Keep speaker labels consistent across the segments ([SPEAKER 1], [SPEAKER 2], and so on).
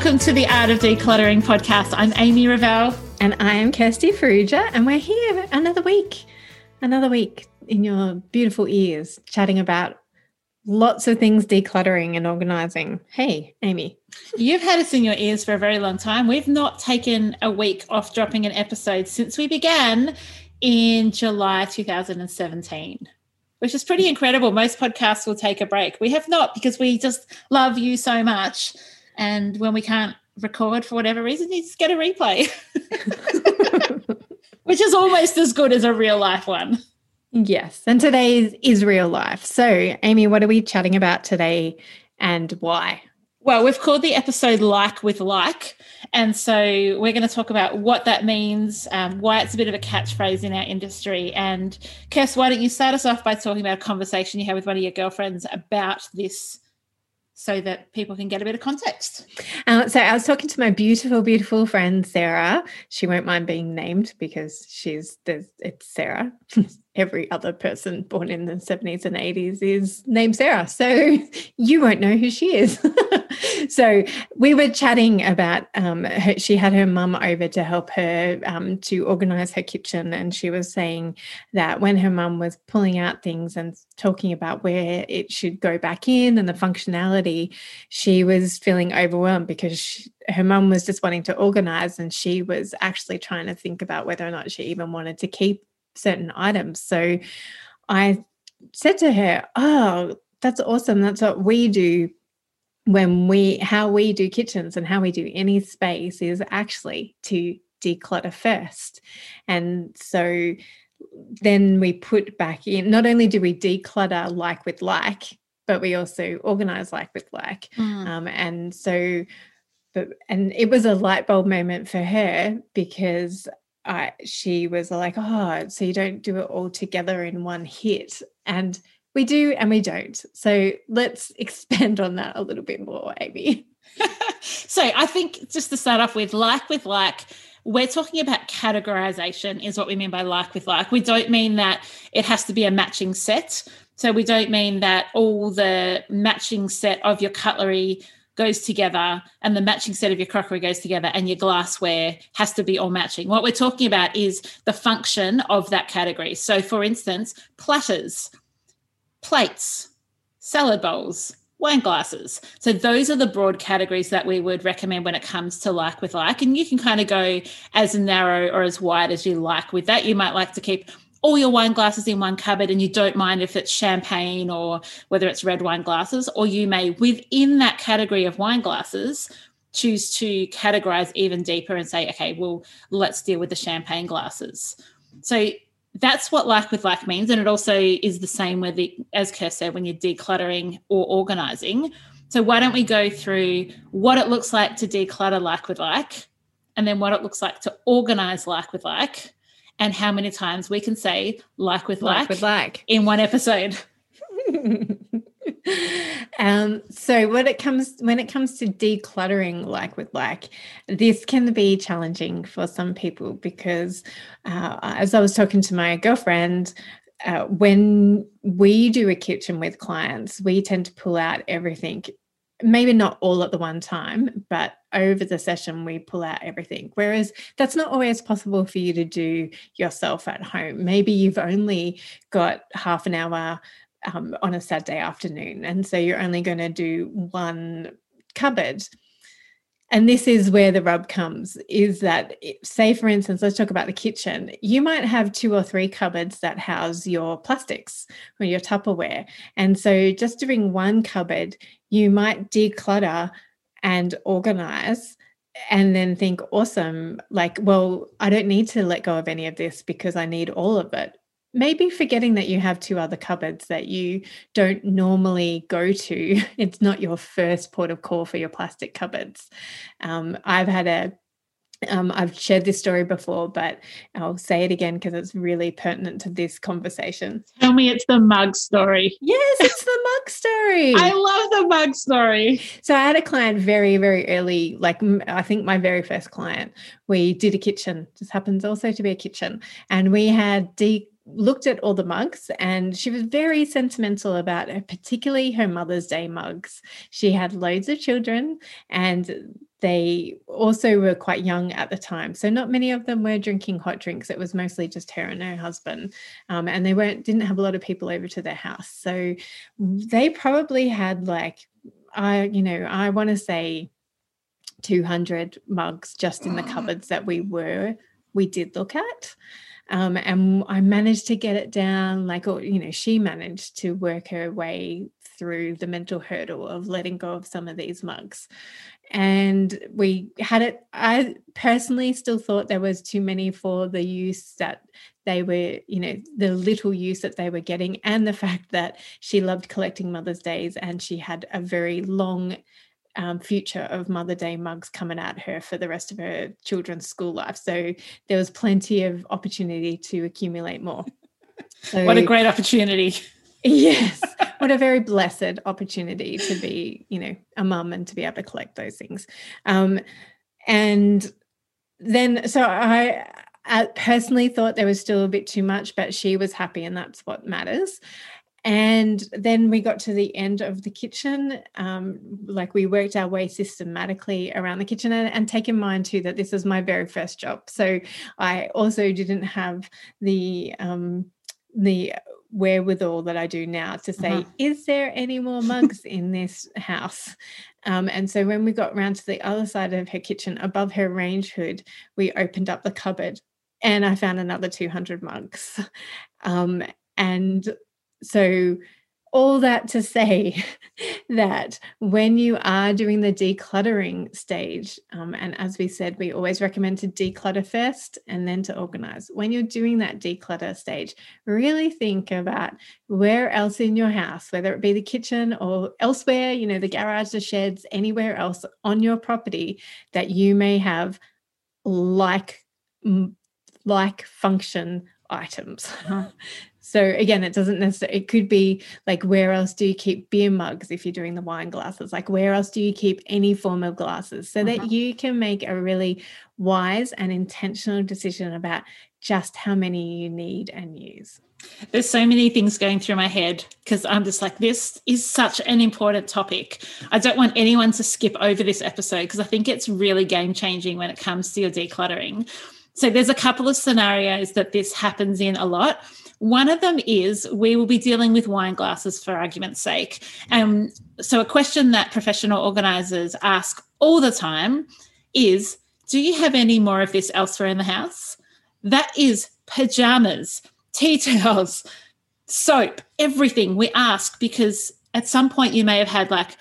[SPEAKER 1] Welcome to the Art of Decluttering podcast. I'm Amy Revell.
[SPEAKER 2] And I am Kirsty Farrugia, and we're here another week, another week in your beautiful ears, chatting about lots of things decluttering and organizing. Hey, Amy.
[SPEAKER 1] You've had us in your ears for a very long time. We've not taken a week off dropping an episode since we began in July 2017, which is pretty incredible. Most podcasts will take a break. We have not because we just love you so much. And when we can't record for whatever reason, you just get a replay, which is almost as good as a real life one.
[SPEAKER 2] Yes. And today is, is real life. So, Amy, what are we chatting about today and why?
[SPEAKER 1] Well, we've called the episode Like with Like. And so we're going to talk about what that means, um, why it's a bit of a catchphrase in our industry. And Kirst, why don't you start us off by talking about a conversation you had with one of your girlfriends about this so that people can get a bit of context.
[SPEAKER 2] Uh, so I was talking to my beautiful, beautiful friend Sarah. She won't mind being named because she's there's it's Sarah. Every other person born in the 70s and 80s is named Sarah. So you won't know who she is. so we were chatting about um, her, she had her mum over to help her um, to organize her kitchen. And she was saying that when her mum was pulling out things and talking about where it should go back in and the functionality, she was feeling overwhelmed because she, her mum was just wanting to organize and she was actually trying to think about whether or not she even wanted to keep certain items. So I said to her, Oh, that's awesome. That's what we do when we how we do kitchens and how we do any space is actually to declutter first and so then we put back in not only do we declutter like with like but we also organize like with like mm. um, and so but and it was a light bulb moment for her because I, she was like oh so you don't do it all together in one hit and we do and we don't. So let's expand on that a little bit more, Amy.
[SPEAKER 1] so I think just to start off with, like with like, we're talking about categorization, is what we mean by like with like. We don't mean that it has to be a matching set. So we don't mean that all the matching set of your cutlery goes together and the matching set of your crockery goes together and your glassware has to be all matching. What we're talking about is the function of that category. So, for instance, platters plates, salad bowls, wine glasses. So those are the broad categories that we would recommend when it comes to like with like. And you can kind of go as narrow or as wide as you like with that. You might like to keep all your wine glasses in one cupboard and you don't mind if it's champagne or whether it's red wine glasses, or you may, within that category of wine glasses, choose to categorize even deeper and say, okay, well, let's deal with the champagne glasses. So that's what like with like means. And it also is the same with the, as Kirst said, when you're decluttering or organizing. So why don't we go through what it looks like to declutter like with like, and then what it looks like to organize like with like, and how many times we can say like with like,
[SPEAKER 2] like with like
[SPEAKER 1] in one episode.
[SPEAKER 2] um, so when it comes when it comes to decluttering like with like this can be challenging for some people because uh, as i was talking to my girlfriend uh, when we do a kitchen with clients we tend to pull out everything maybe not all at the one time but over the session we pull out everything whereas that's not always possible for you to do yourself at home maybe you've only got half an hour um, on a Saturday afternoon. And so you're only going to do one cupboard. And this is where the rub comes is that, say, for instance, let's talk about the kitchen. You might have two or three cupboards that house your plastics or your Tupperware. And so just doing one cupboard, you might declutter and organize and then think, awesome, like, well, I don't need to let go of any of this because I need all of it maybe forgetting that you have two other cupboards that you don't normally go to. It's not your first port of call for your plastic cupboards. Um, I've had a um, I've shared this story before, but I'll say it again because it's really pertinent to this conversation.
[SPEAKER 1] Tell me it's the mug story.
[SPEAKER 2] Yes, it's the mug story.
[SPEAKER 1] I love the mug story.
[SPEAKER 2] So I had a client very, very early, like I think my very first client. We did a kitchen, just happens also to be a kitchen, and we had de- looked at all the mugs and she was very sentimental about it, particularly her Mother's Day mugs. She had loads of children and they also were quite young at the time. So not many of them were drinking hot drinks. It was mostly just her and her husband um, and they weren't didn't have a lot of people over to their house. So they probably had like i you know i want to say 200 mugs just in the cupboards that we were we did look at um, and I managed to get it down, like, or, you know, she managed to work her way through the mental hurdle of letting go of some of these mugs. And we had it i personally still thought there was too many for the use that they were you know the little use that they were getting and the fact that she loved collecting mother's days and she had a very long um, future of mother day mugs coming at her for the rest of her children's school life. So there was plenty of opportunity to accumulate more.
[SPEAKER 1] So, what a great opportunity.
[SPEAKER 2] Yes what a very blessed opportunity to be you know a mum and to be able to collect those things. Um and then so i I personally thought there was still a bit too much, but she was happy, and that's what matters. And then we got to the end of the kitchen. Um, like we worked our way systematically around the kitchen, and, and take in mind too that this is my very first job. So I also didn't have the um, the wherewithal that I do now to say, uh-huh. is there any more mugs in this house? Um, and so when we got round to the other side of her kitchen, above her range hood, we opened up the cupboard and I found another 200 mugs. Um, and so all that to say that when you are doing the decluttering stage, um, and as we said, we always recommend to declutter first and then to organize. When you're doing that declutter stage, really think about where else in your house, whether it be the kitchen or elsewhere, you know, the garage, the sheds, anywhere else on your property that you may have like like function items. So again, it doesn't necessarily, it could be like, where else do you keep beer mugs if you're doing the wine glasses? Like, where else do you keep any form of glasses so that uh-huh. you can make a really wise and intentional decision about just how many you need and use?
[SPEAKER 1] There's so many things going through my head because I'm just like, this is such an important topic. I don't want anyone to skip over this episode because I think it's really game changing when it comes to your decluttering. So there's a couple of scenarios that this happens in a lot. One of them is we will be dealing with wine glasses for argument's sake. Um, so, a question that professional organisers ask all the time is Do you have any more of this elsewhere in the house? That is pajamas, tea towels, soap, everything we ask because at some point you may have had like,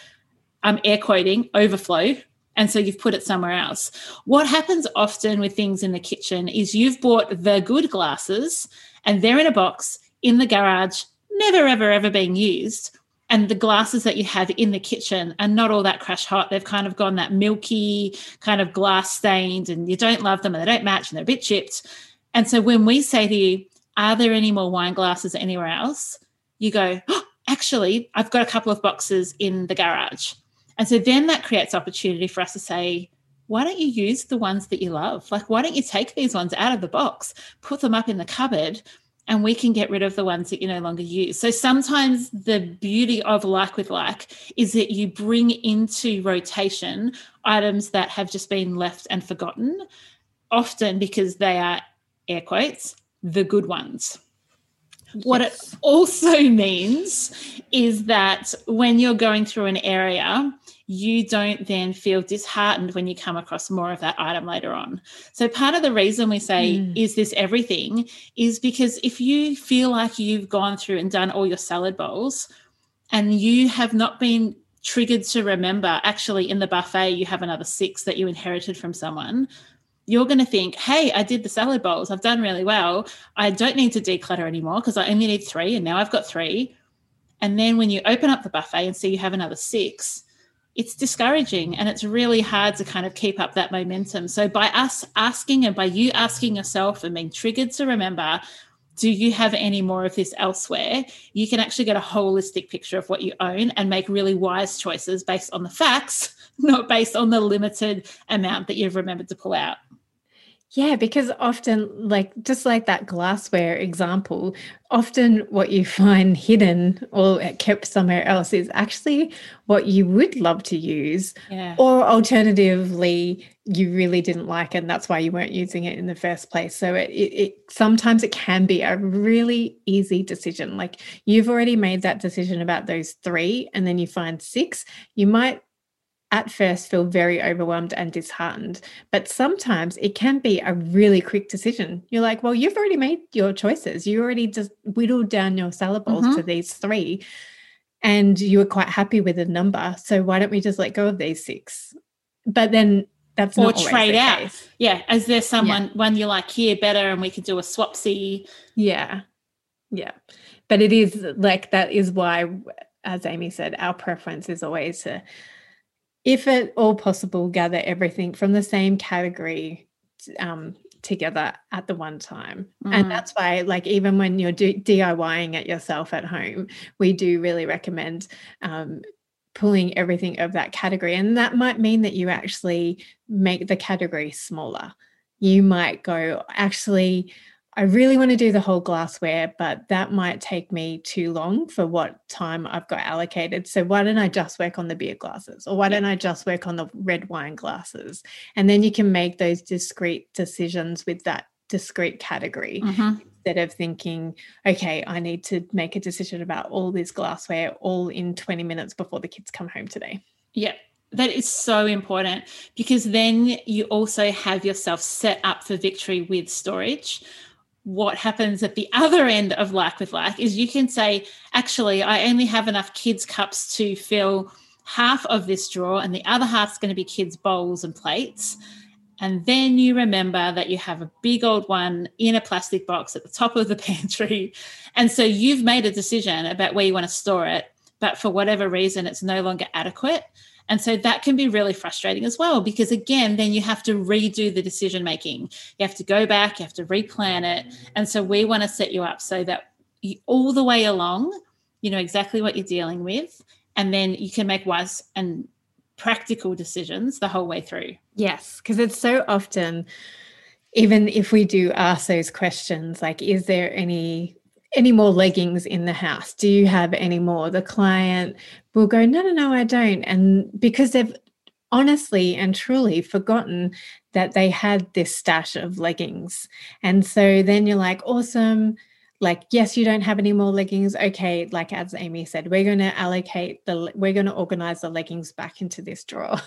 [SPEAKER 1] I'm air quoting, overflow and so you've put it somewhere else. What happens often with things in the kitchen is you've bought the good glasses and they're in a box in the garage, never, ever, ever being used. And the glasses that you have in the kitchen are not all that crash hot. They've kind of gone that milky, kind of glass stained, and you don't love them and they don't match and they're a bit chipped. And so when we say to you, Are there any more wine glasses anywhere else? You go, oh, Actually, I've got a couple of boxes in the garage. And so then that creates opportunity for us to say, why don't you use the ones that you love? Like, why don't you take these ones out of the box, put them up in the cupboard, and we can get rid of the ones that you no longer use. So sometimes the beauty of like with like is that you bring into rotation items that have just been left and forgotten, often because they are air quotes, the good ones. Yes. What it also means is that when you're going through an area, you don't then feel disheartened when you come across more of that item later on. So, part of the reason we say, mm. is this everything, is because if you feel like you've gone through and done all your salad bowls and you have not been triggered to remember, actually, in the buffet, you have another six that you inherited from someone, you're going to think, hey, I did the salad bowls. I've done really well. I don't need to declutter anymore because I only need three and now I've got three. And then when you open up the buffet and see you have another six, it's discouraging and it's really hard to kind of keep up that momentum. So, by us asking and by you asking yourself and being triggered to remember, do you have any more of this elsewhere? You can actually get a holistic picture of what you own and make really wise choices based on the facts, not based on the limited amount that you've remembered to pull out.
[SPEAKER 2] Yeah, because often, like just like that glassware example, often what you find hidden or kept somewhere else is actually what you would love to use.
[SPEAKER 1] Yeah.
[SPEAKER 2] Or alternatively, you really didn't like it and that's why you weren't using it in the first place. So it, it, it sometimes it can be a really easy decision. Like you've already made that decision about those three, and then you find six, you might at first feel very overwhelmed and disheartened. But sometimes it can be a really quick decision. You're like, well, you've already made your choices. You already just whittled down your syllables mm-hmm. to these three, and you were quite happy with the number. So why don't we just let go of these six? But then that's or not trade out. Case.
[SPEAKER 1] Yeah. Is there someone yeah. one you like here better and we could do a swapsy?
[SPEAKER 2] Yeah. Yeah. But it is like that is why, as Amy said, our preference is always to if at all possible, gather everything from the same category um, together at the one time. Mm. And that's why, like, even when you're do- DIYing it yourself at home, we do really recommend um, pulling everything of that category. And that might mean that you actually make the category smaller. You might go, actually, I really want to do the whole glassware, but that might take me too long for what time I've got allocated. So why don't I just work on the beer glasses or why don't I just work on the red wine glasses? And then you can make those discrete decisions with that discrete category mm-hmm. instead of thinking, okay, I need to make a decision about all this glassware all in 20 minutes before the kids come home today.
[SPEAKER 1] Yeah, that is so important because then you also have yourself set up for victory with storage what happens at the other end of like with like is you can say, actually, I only have enough kids' cups to fill half of this drawer, and the other half's going to be kids' bowls and plates. And then you remember that you have a big old one in a plastic box at the top of the pantry. And so you've made a decision about where you want to store it, but for whatever reason, it's no longer adequate. And so that can be really frustrating as well, because again, then you have to redo the decision making. You have to go back, you have to replan it. And so we want to set you up so that you, all the way along, you know exactly what you're dealing with. And then you can make wise and practical decisions the whole way through.
[SPEAKER 2] Yes, because it's so often, even if we do ask those questions, like, is there any any more leggings in the house? Do you have any more? The client will go, no, no, no, I don't. And because they've honestly and truly forgotten that they had this stash of leggings. And so then you're like, awesome. Like, yes, you don't have any more leggings. Okay, like as Amy said, we're going to allocate the, we're going to organize the leggings back into this drawer.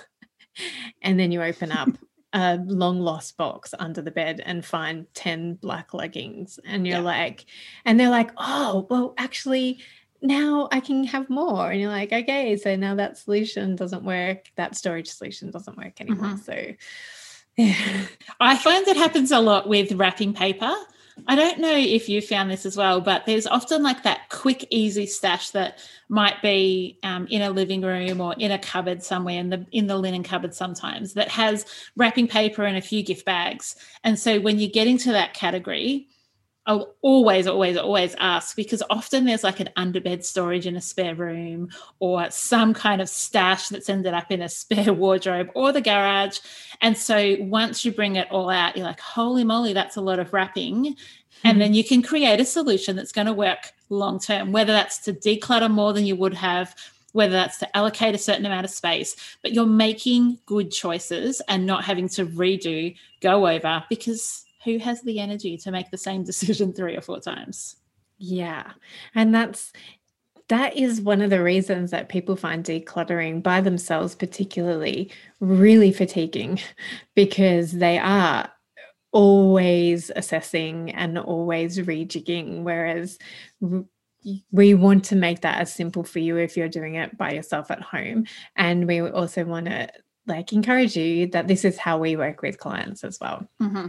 [SPEAKER 2] and then you open up a long lost box under the bed and find 10 black leggings and you're yeah. like and they're like oh well actually now I can have more and you're like okay so now that solution doesn't work that storage solution doesn't work anymore mm-hmm. so
[SPEAKER 1] yeah. I find that happens a lot with wrapping paper I don't know if you found this as well, but there's often like that quick, easy stash that might be um, in a living room or in a cupboard somewhere in the in the linen cupboard sometimes that has wrapping paper and a few gift bags. And so when you're getting to that category, I'll always, always, always ask because often there's like an underbed storage in a spare room or some kind of stash that's ended up in a spare wardrobe or the garage. And so once you bring it all out, you're like, holy moly, that's a lot of wrapping. Mm-hmm. And then you can create a solution that's going to work long term, whether that's to declutter more than you would have, whether that's to allocate a certain amount of space, but you're making good choices and not having to redo, go over because who has the energy to make the same decision three or four times?
[SPEAKER 2] Yeah. And that's that is one of the reasons that people find decluttering by themselves particularly really fatiguing because they are always assessing and always rejigging whereas we want to make that as simple for you if you're doing it by yourself at home and we also want to like encourage you that this is how we work with clients as well.
[SPEAKER 1] Mm-hmm.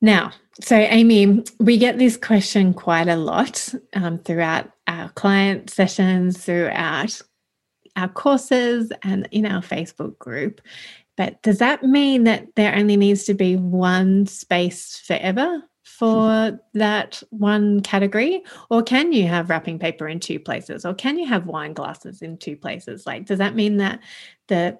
[SPEAKER 2] Now, so Amy, we get this question quite a lot um, throughout our client sessions, throughout our courses, and in our Facebook group. But does that mean that there only needs to be one space forever for that one category? Or can you have wrapping paper in two places? Or can you have wine glasses in two places? Like, does that mean that the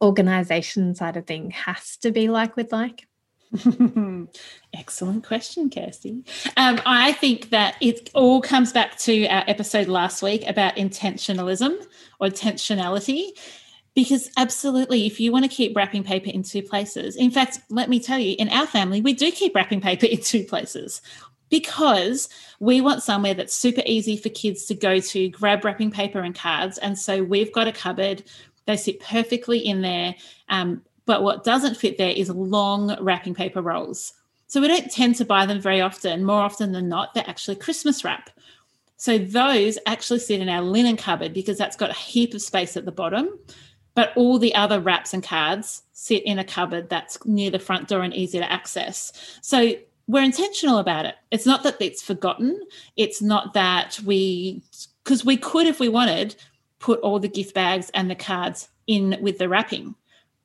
[SPEAKER 2] organization side of thing has to be like with like?
[SPEAKER 1] Excellent question, Kirsty. Um, I think that it all comes back to our episode last week about intentionalism or intentionality. Because absolutely, if you want to keep wrapping paper in two places, in fact, let me tell you, in our family, we do keep wrapping paper in two places because we want somewhere that's super easy for kids to go to, grab wrapping paper and cards. And so we've got a cupboard, they sit perfectly in there. Um, but what doesn't fit there is long wrapping paper rolls. So we don't tend to buy them very often. More often than not, they're actually Christmas wrap. So those actually sit in our linen cupboard because that's got a heap of space at the bottom. But all the other wraps and cards sit in a cupboard that's near the front door and easy to access. So we're intentional about it. It's not that it's forgotten. It's not that we, because we could, if we wanted, put all the gift bags and the cards in with the wrapping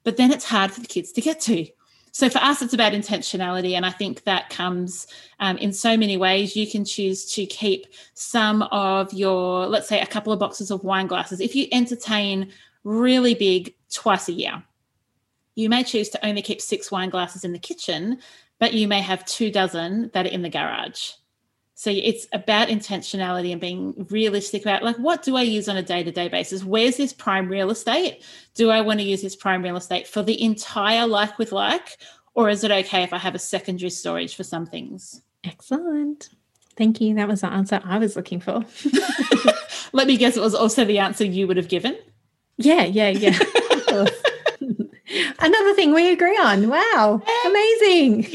[SPEAKER 1] but then it's hard for the kids to get to. So for us, it's about intentionality. And I think that comes um, in so many ways. You can choose to keep some of your, let's say, a couple of boxes of wine glasses. If you entertain really big twice a year, you may choose to only keep six wine glasses in the kitchen, but you may have two dozen that are in the garage. So it's about intentionality and being realistic about like what do I use on a day-to-day basis? Where's this prime real estate? Do I want to use this prime real estate for the entire like with like or is it okay if I have a secondary storage for some things?
[SPEAKER 2] Excellent. Thank you. That was the answer I was looking for.
[SPEAKER 1] Let me guess it was also the answer you would have given.
[SPEAKER 2] Yeah, yeah, yeah. Another thing we agree on. Wow, amazing.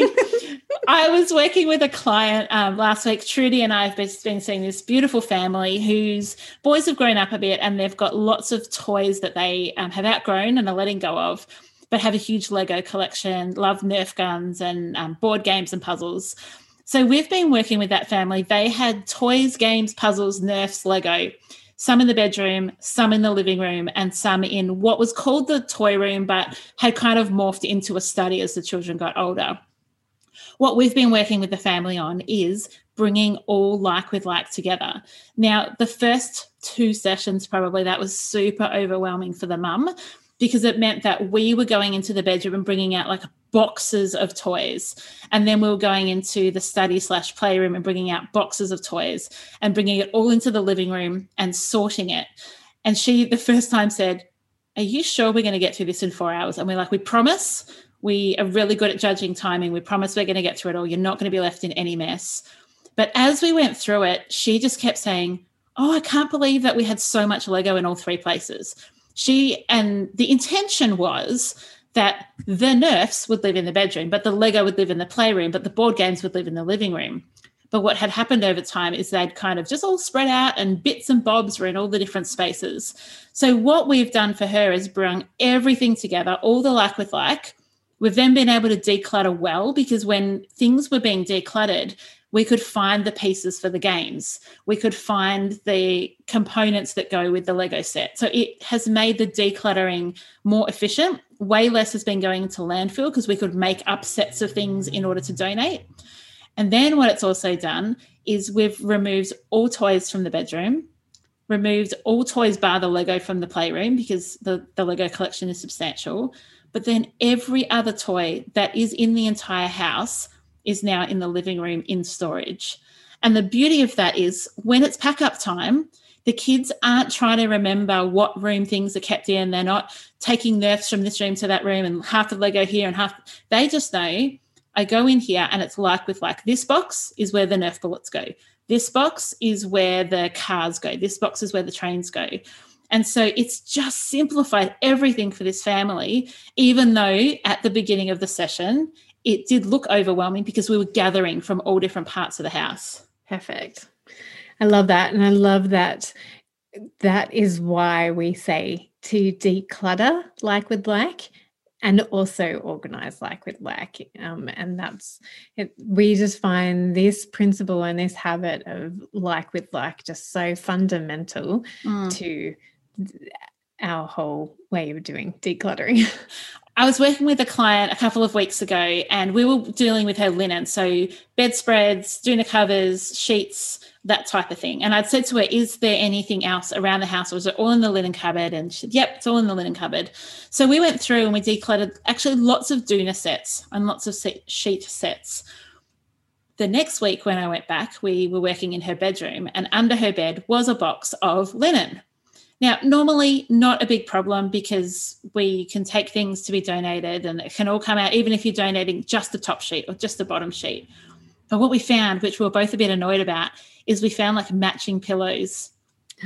[SPEAKER 1] I was working with a client um, last week. Trudy and I have been, seeing this beautiful family whose boys have grown up a bit and they've got lots of toys that they um, have outgrown and are letting go of, but have a huge Lego collection, love Nerf guns and um, board games and puzzles. So we've been working with that family. They had toys, games, puzzles, Nerfs, Lego some in the bedroom, some in the living room, and some in what was called the toy room, but had kind of morphed into a study as the children got older. What we've been working with the family on is bringing all like with like together. Now, the first two sessions, probably that was super overwhelming for the mum because it meant that we were going into the bedroom and bringing out like boxes of toys. And then we were going into the study slash playroom and bringing out boxes of toys and bringing it all into the living room and sorting it. And she the first time said are you sure we're going to get through this in four hours? And we're like we promise we are really good at judging timing we promise we're going to get through it all you're not going to be left in any mess but as we went through it she just kept saying oh i can't believe that we had so much lego in all three places she and the intention was that the Nerfs would live in the bedroom, but the Lego would live in the playroom, but the board games would live in the living room. But what had happened over time is they'd kind of just all spread out and bits and bobs were in all the different spaces. So, what we've done for her is bring everything together, all the like with like. We've then been able to declutter well because when things were being decluttered, we could find the pieces for the games. We could find the components that go with the Lego set. So it has made the decluttering more efficient. Way less has been going into landfill because we could make up sets of things in order to donate. And then what it's also done is we've removed all toys from the bedroom, removed all toys bar the Lego from the playroom because the, the Lego collection is substantial. But then every other toy that is in the entire house is now in the living room in storage. And the beauty of that is when it's pack up time, The kids aren't trying to remember what room things are kept in. They're not taking Nerfs from this room to that room and half the Lego here and half. They just know I go in here and it's like with like this box is where the Nerf bullets go. This box is where the cars go. This box is where the trains go. And so it's just simplified everything for this family, even though at the beginning of the session, it did look overwhelming because we were gathering from all different parts of the house.
[SPEAKER 2] Perfect. I love that. And I love that that is why we say to declutter like with like and also organize like with like um, and that's it we just find this principle and this habit of like with like just so fundamental mm. to our whole way of doing decluttering
[SPEAKER 1] I was working with a client a couple of weeks ago and we were dealing with her linen. So bedspreads, doona covers, sheets, that type of thing. And I'd said to her, Is there anything else around the house? Or was it all in the linen cupboard? And she said, Yep, it's all in the linen cupboard. So we went through and we decluttered actually lots of doona sets and lots of sheet sets. The next week, when I went back, we were working in her bedroom, and under her bed was a box of linen. Now, normally not a big problem because we can take things to be donated and it can all come out, even if you're donating just the top sheet or just the bottom sheet. But what we found, which we were both a bit annoyed about, is we found like matching pillows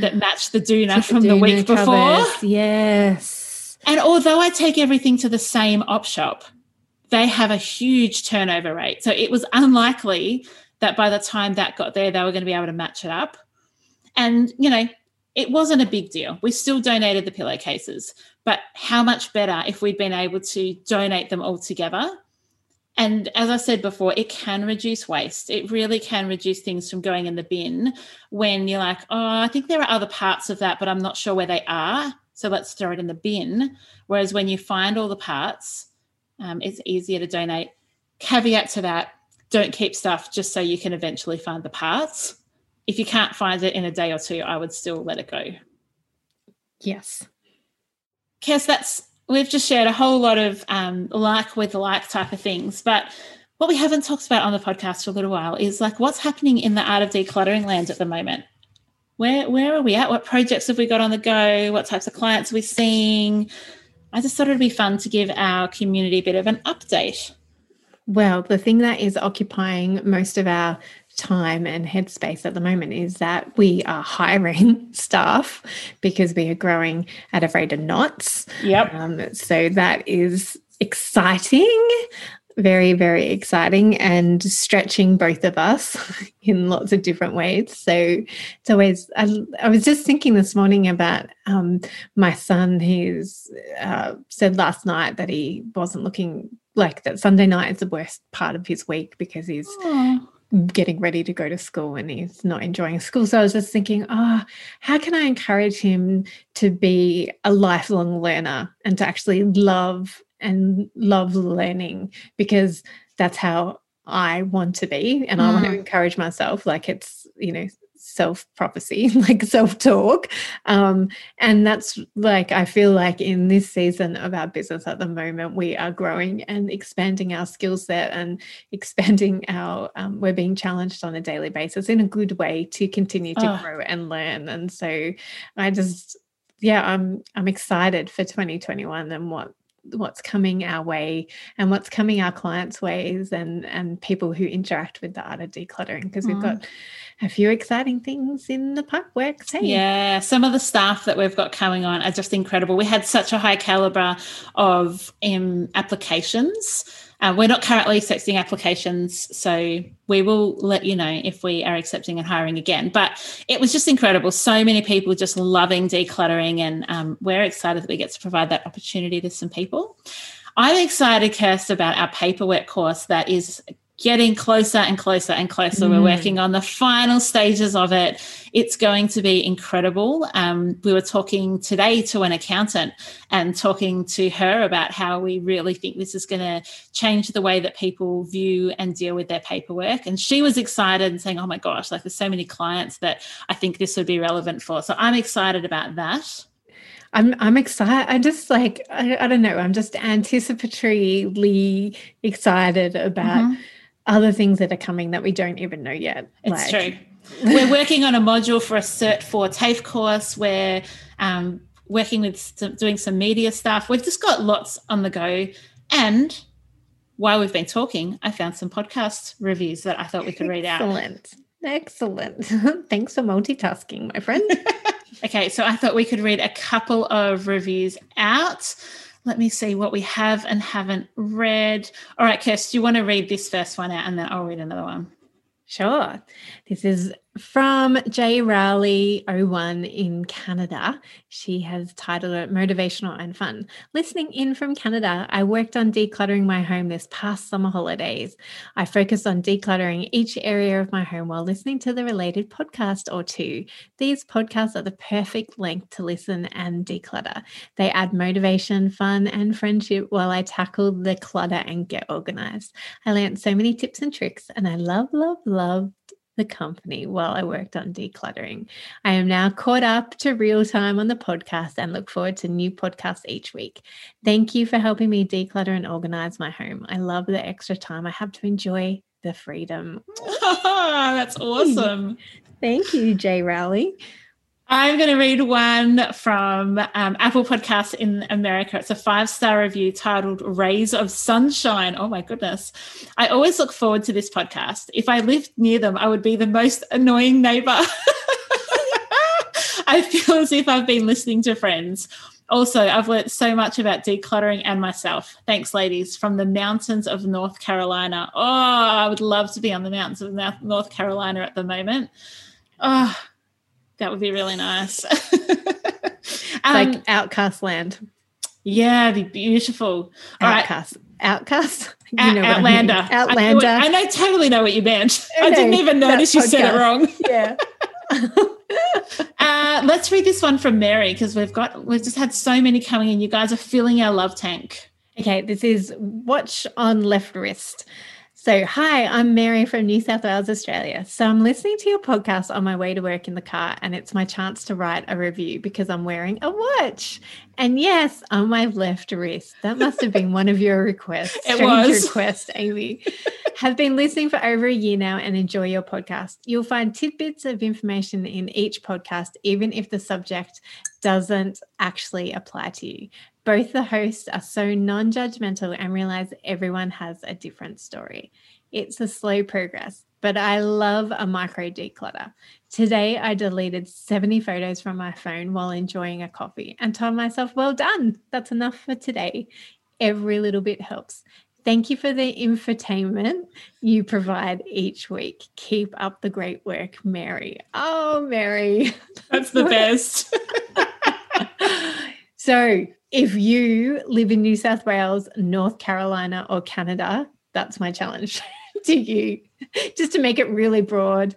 [SPEAKER 1] that match the doona from the, the week before.
[SPEAKER 2] Yes.
[SPEAKER 1] And although I take everything to the same op shop, they have a huge turnover rate. So it was unlikely that by the time that got there, they were going to be able to match it up. And, you know, it wasn't a big deal. We still donated the pillowcases, but how much better if we'd been able to donate them all together? And as I said before, it can reduce waste. It really can reduce things from going in the bin when you're like, oh, I think there are other parts of that, but I'm not sure where they are. So let's throw it in the bin. Whereas when you find all the parts, um, it's easier to donate. Caveat to that don't keep stuff just so you can eventually find the parts if you can't find it in a day or two, I would still let it go.
[SPEAKER 2] Yes.
[SPEAKER 1] Kes, that's we've just shared a whole lot of um, like with like type of things, but what we haven't talked about on the podcast for a little while is like what's happening in the art of decluttering land at the moment. Where where are we at? What projects have we got on the go? What types of clients are we seeing? I just thought it'd be fun to give our community a bit of an update.
[SPEAKER 2] Well, the thing that is occupying most of our time and headspace at the moment is that we are hiring staff because we are growing at a rate of knots.
[SPEAKER 1] Yep.
[SPEAKER 2] Um, so that is exciting very very exciting and stretching both of us in lots of different ways so it's always i, I was just thinking this morning about um, my son he's uh, said last night that he wasn't looking like that sunday night is the worst part of his week because he's Aww getting ready to go to school and he's not enjoying school. So I was just thinking, oh, how can I encourage him to be a lifelong learner and to actually love and love learning because that's how I want to be and mm. I want to mm. encourage myself like it's you know self prophecy, like self talk. Um, and that's like, I feel like in this season of our business at the moment, we are growing and expanding our skill set and expanding our, um, we're being challenged on a daily basis in a good way to continue to oh. grow and learn. And so I just, yeah, I'm, I'm excited for 2021 and what what's coming our way and what's coming our clients' ways and and people who interact with the art of decluttering because mm. we've got a few exciting things in the pipeworks. Hey?
[SPEAKER 1] Yeah, some of the staff that we've got coming on are just incredible. We had such a high caliber of um, applications. Uh, we're not currently accepting applications, so we will let you know if we are accepting and hiring again. But it was just incredible. So many people just loving decluttering, and um, we're excited that we get to provide that opportunity to some people. I'm excited, Kirst, about our paperwork course that is getting closer and closer and closer. Mm. We're working on the final stages of it. It's going to be incredible. Um, we were talking today to an accountant and talking to her about how we really think this is going to change the way that people view and deal with their paperwork. And she was excited and saying, Oh my gosh, like there's so many clients that I think this would be relevant for. So I'm excited about that.
[SPEAKER 2] I'm I'm excited. I just like I, I don't know. I'm just anticipatorily excited about mm-hmm other things that are coming that we don't even know yet.
[SPEAKER 1] It's like, true. We're working on a module for a Cert 4 TAFE course. We're um, working with some, doing some media stuff. We've just got lots on the go. And while we've been talking, I found some podcast reviews that I thought we could read out.
[SPEAKER 2] Excellent. Excellent. Thanks for multitasking, my friend.
[SPEAKER 1] okay, so I thought we could read a couple of reviews out. Let me see what we have and haven't read. All right, Kirst, do you want to read this first one out and then I'll read another one?
[SPEAKER 2] Sure. This is from J. Rowley 01 in Canada. She has titled it Motivational and Fun. Listening in from Canada, I worked on decluttering my home this past summer holidays. I focused on decluttering each area of my home while listening to the related podcast or two. These podcasts are the perfect length to listen and declutter. They add motivation, fun, and friendship while I tackle the clutter and get organized. I learned so many tips and tricks, and I love, love, love the company while I worked on decluttering. I am now caught up to real time on the podcast and look forward to new podcasts each week. Thank you for helping me declutter and organize my home. I love the extra time I have to enjoy the freedom.
[SPEAKER 1] That's awesome.
[SPEAKER 2] Thank you, J. Rowley.
[SPEAKER 1] I'm going to read one from um, Apple Podcasts in America. It's a five star review titled Rays of Sunshine. Oh my goodness. I always look forward to this podcast. If I lived near them, I would be the most annoying neighbor. I feel as if I've been listening to friends. Also, I've learnt so much about decluttering and myself. Thanks, ladies, from the mountains of North Carolina. Oh, I would love to be on the mountains of North Carolina at the moment. Oh, that would be really nice.
[SPEAKER 2] um, like Outcast Land.
[SPEAKER 1] Yeah, be beautiful.
[SPEAKER 2] Outcast. Right. Outcast.
[SPEAKER 1] You know Outlander. I mean.
[SPEAKER 2] Outlander.
[SPEAKER 1] I, know, I, totally know what you meant. Okay, I didn't even notice you said it wrong.
[SPEAKER 2] Yeah.
[SPEAKER 1] uh, let's read this one from Mary because we've got we've just had so many coming in. You guys are filling our love tank.
[SPEAKER 2] Okay, this is watch on left wrist. So, hi, I'm Mary from New South Wales, Australia. So, I'm listening to your podcast on my way to work in the car, and it's my chance to write a review because I'm wearing a watch. And yes, on my left wrist. That must have been one of your requests.
[SPEAKER 1] it Strange was.
[SPEAKER 2] request, Amy. have been listening for over a year now and enjoy your podcast. You'll find tidbits of information in each podcast, even if the subject doesn't actually apply to you. Both the hosts are so non judgmental and realize everyone has a different story. It's a slow progress, but I love a micro declutter. Today, I deleted 70 photos from my phone while enjoying a coffee and told myself, well done, that's enough for today. Every little bit helps. Thank you for the infotainment you provide each week. Keep up the great work, Mary. Oh, Mary.
[SPEAKER 1] That's the best.
[SPEAKER 2] so, if you live in New South Wales, North Carolina, or Canada, that's my challenge to you, just to make it really broad.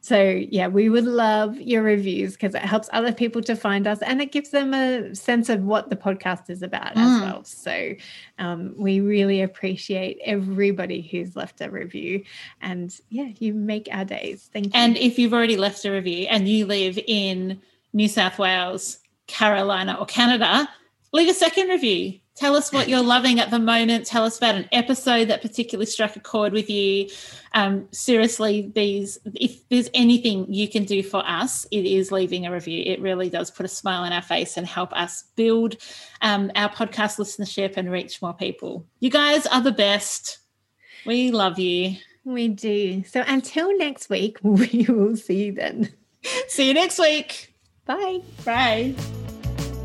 [SPEAKER 2] So, yeah, we would love your reviews because it helps other people to find us and it gives them a sense of what the podcast is about mm. as well. So, um, we really appreciate everybody who's left a review. And yeah, you make our days. Thank you.
[SPEAKER 1] And if you've already left a review and you live in New South Wales, Carolina, or Canada, leave a second review. Tell us what you're loving at the moment. Tell us about an episode that particularly struck a chord with you. Um, seriously, these if there's anything you can do for us, it is leaving a review. It really does put a smile on our face and help us build um, our podcast listenership and reach more people. You guys are the best. We love you.
[SPEAKER 2] We do. So until next week, we will see you then.
[SPEAKER 1] See you next week.
[SPEAKER 2] Bye.
[SPEAKER 1] Bye.